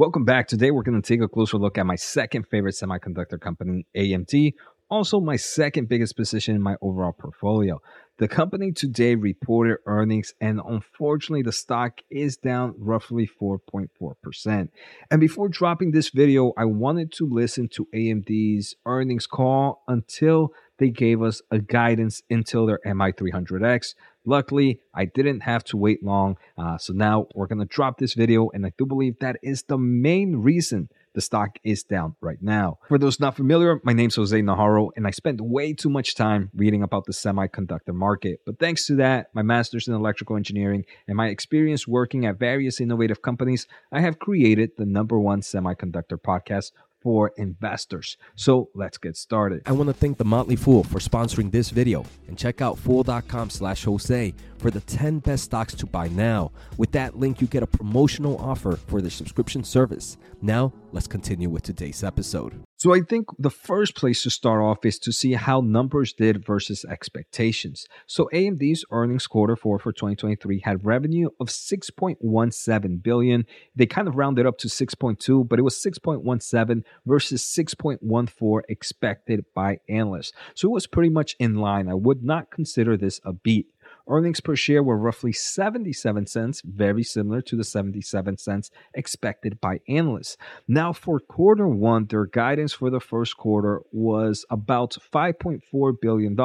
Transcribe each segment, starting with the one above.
Welcome back. Today we're going to take a closer look at my second favorite semiconductor company, AMD, also my second biggest position in my overall portfolio. The company today reported earnings, and unfortunately, the stock is down roughly 4.4%. And before dropping this video, I wanted to listen to AMD's earnings call until they gave us a guidance until their MI300X. Luckily, I didn't have to wait long. Uh, so now we're going to drop this video, and I do believe that is the main reason the stock is down right now. For those not familiar, my name's Jose Najarro, and I spent way too much time reading about the semiconductor market. But thanks to that, my master's in electrical engineering, and my experience working at various innovative companies, I have created the number one semiconductor podcast for investors. So let's get started. I want to thank the Motley Fool for sponsoring this video and check out fool.com slash Jose for the 10 best stocks to buy now. With that link, you get a promotional offer for the subscription service. Now, let's continue with today's episode. So I think the first place to start off is to see how numbers did versus expectations. So AMD's earnings quarter four for 2023 had revenue of 6.17 billion. They kind of rounded up to 6.2, but it was 6.17 versus 6.14 expected by analysts. So it was pretty much in line. I would not consider this a beat. Earnings per share were roughly 77 cents, very similar to the 77 cents expected by analysts. Now, for quarter one, their guidance for the first quarter was about $5.4 billion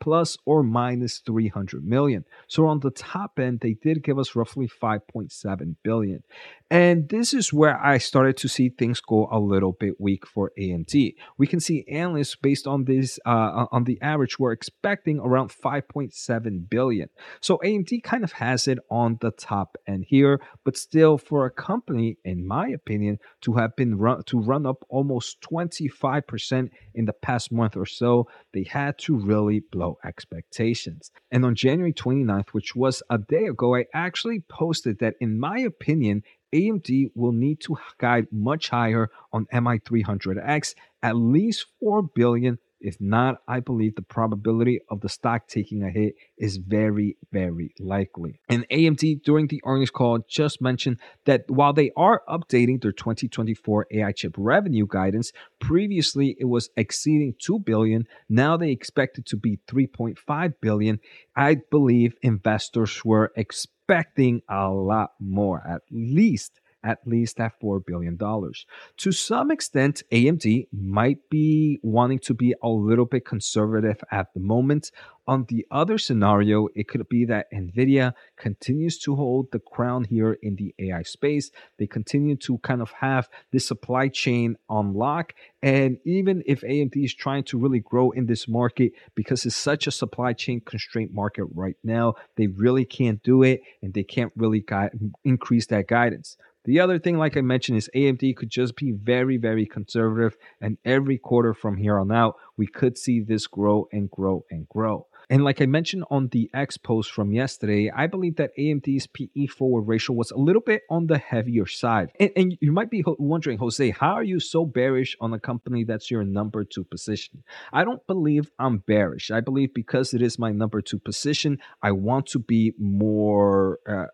plus or minus 300 million. So on the top end, they did give us roughly 5.7 billion. And this is where I started to see things go a little bit weak for AMD. We can see analysts based on this uh, on the average were expecting around 5.7 billion. So AMD kind of has it on the top end here, but still for a company in my opinion to have been run to run up almost 25% in the past month or so, they had to really blow expectations. And on January 29th, which was a day ago, I actually posted that, in my opinion, AMD will need to guide much higher on MI300X, at least 4 billion if not, I believe the probability of the stock taking a hit is very, very likely. And AMD during the earnings call just mentioned that while they are updating their 2024 AI chip revenue guidance, previously it was exceeding 2 billion, now they expect it to be 3.5 billion. I believe investors were expecting a lot more, at least at least at $4 billion. To some extent, AMD might be wanting to be a little bit conservative at the moment. On the other scenario, it could be that NVIDIA continues to hold the crown here in the AI space. They continue to kind of have this supply chain on lock. And even if AMD is trying to really grow in this market because it's such a supply chain constraint market right now, they really can't do it and they can't really increase that guidance. The other thing, like I mentioned, is AMD could just be very, very conservative. And every quarter from here on out, we could see this grow and grow and grow. And like I mentioned on the X post from yesterday, I believe that AMD's PE forward ratio was a little bit on the heavier side. And, and, you might be wondering, Jose, how are you so bearish on a company that's your number two position? I don't believe I'm bearish. I believe because it is my number two position, I want to be more. Uh,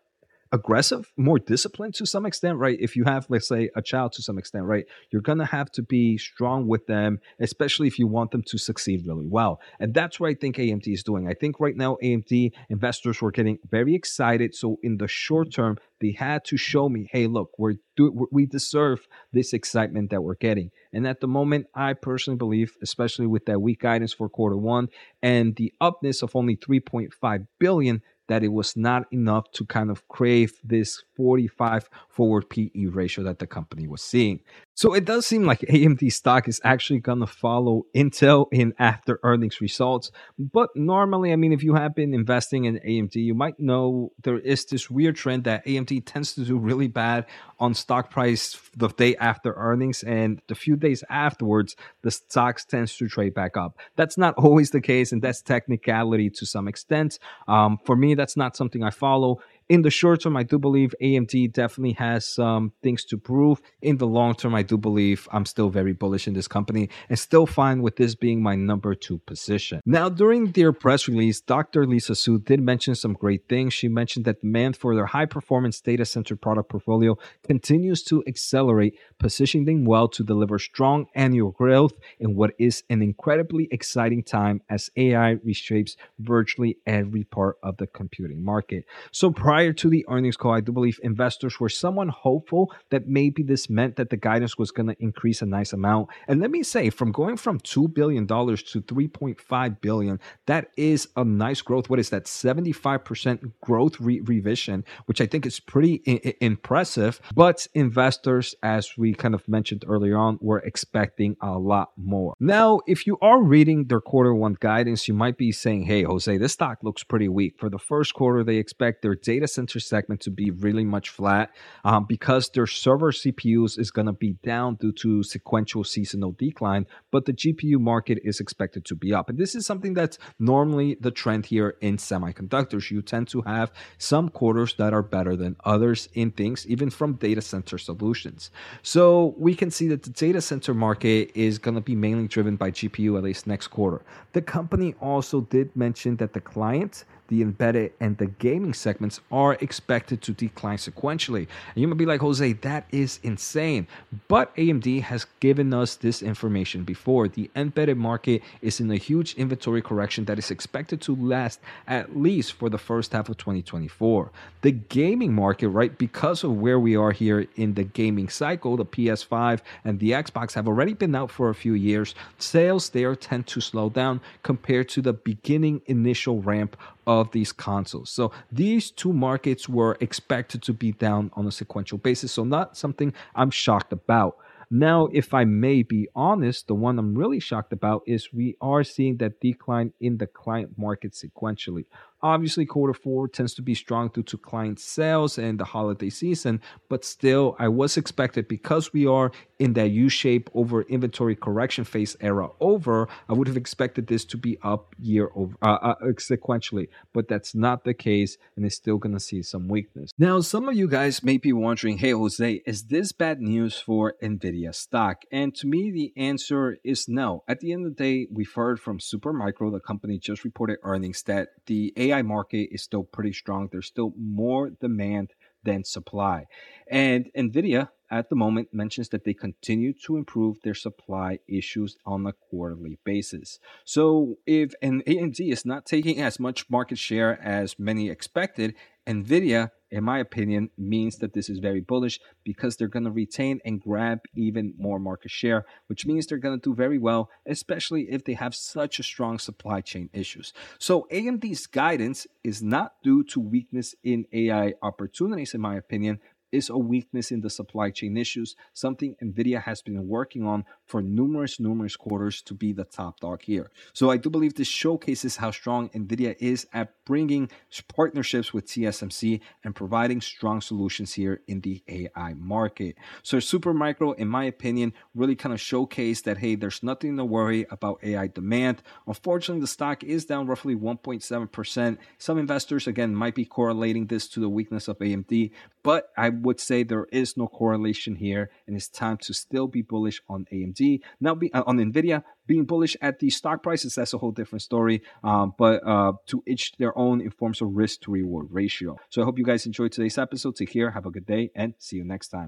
aggressive, more disciplined to some extent, right? If you have, let's say, a child to some extent, right, you're going to have to be strong with them, especially if you want them to succeed really well. And that's what I think AMD is doing. I think right now, AMD investors were getting very excited. So in the short term, they had to show me, hey, look, we're do, we deserve this excitement that we're getting. And at the moment, I personally believe, especially with that weak guidance for quarter one and the upness of only 3.5 billion, that it was not enough to kind of crave this 45 forward PE ratio that the company was seeing. So it does seem like AMD stock is actually going to follow Intel in after earnings results. But normally, I mean, if you have been investing in AMD, you might know there is this weird trend that AMD tends to do really bad on stock price the day after earnings, and the few days afterwards, the stocks tends to trade back up. That's not always the case, and that's technicality to some extent. Um, for me, that's not something I follow in the short term, I do believe AMD definitely has some things to prove. In the long term, I do believe I'm still very bullish in this company and still fine with this being my number two position. Now, during their press release, Dr. Lisa Su did mention some great things. She mentioned that demand for their high performance data center product portfolio continues to accelerate, positioning them well to deliver strong annual growth in what is an incredibly exciting time as AI reshapes virtually every part of the computing market. So, prior to the earnings call, I do believe investors were somewhat hopeful that maybe this meant that the guidance was going to increase a nice amount. And let me say, from going from $2 billion to 3.5 billion, that is a nice growth. What is that? 75% growth re- revision, which I think is pretty I- impressive. But investors, as we kind of mentioned earlier on, were expecting a lot more. Now, if you are reading their quarter one guidance, you might be saying, hey, Jose, this stock looks pretty weak. For the first quarter, they expect their data center segment to be really much flat um, because their server CPUs is going to be down due to sequential seasonal decline, but the GPU market is expected to be up. And this is something that's normally the trend here in semiconductors. You tend to have some quarters that are better than others in things, even from data center solutions. So we can see that the data center market is going to be mainly driven by GPU at least next quarter. The company also did mention that the client the embedded and the gaming segments are expected to decline sequentially. And you might be like, Jose, that is insane. But AMD has given us this information before. The embedded market is in a huge inventory correction that is expected to last at least for the first half of 2024. The gaming market, right, because of where we are here in the gaming cycle, the PS5 and the Xbox have already been out for a few years. Sales there tend to slow down compared to the beginning initial ramp of these consoles. So these two markets were expected to be down on a sequential basis. So not something I'm shocked about. Now, if I may be honest, the one I'm really shocked about is we are seeing that decline in the client market sequentially. Obviously, quarter four tends to be strong due to client sales and the holiday season, but still, I was expected because we are in that U shape over inventory correction phase era over, I would have expected this to be up year over uh, uh, sequentially, but that's not the case, and it's still going to see some weakness. Now, some of you guys may be wondering, hey, Jose, is this bad news for NVIDIA stock? And to me, the answer is no. At the end of the day, we've heard from Supermicro, the company just reported earnings, that the AI market is still pretty strong. There's still more demand than supply. And NVIDIA at the moment mentions that they continue to improve their supply issues on a quarterly basis. So if an AMD is not taking as much market share as many expected, Nvidia, in my opinion, means that this is very bullish because they're going to retain and grab even more market share, which means they're going to do very well, especially if they have such a strong supply chain issues. So AMD's guidance is not due to weakness in AI opportunities, in my opinion, is a weakness in the supply chain issues, something NVIDIA has been working on for numerous, numerous quarters to be the top dog here. So I do believe this showcases how strong NVIDIA is at bringing partnerships with TSMC and providing strong solutions here in the AI market. So Supermicro, in my opinion, really kind of showcased that, hey, there's nothing to worry about AI demand. Unfortunately, the stock is down roughly 1.7%. Some investors, again, might be correlating this to the weakness of AMD, but I would say there is no correlation here, and it's time to still be bullish on AMD. Now, be, uh, on Nvidia, being bullish at the stock prices, that's a whole different story. Um, but uh, to each their own in forms of risk to reward ratio. So I hope you guys enjoyed today's episode. Take care, have a good day, and see you next time.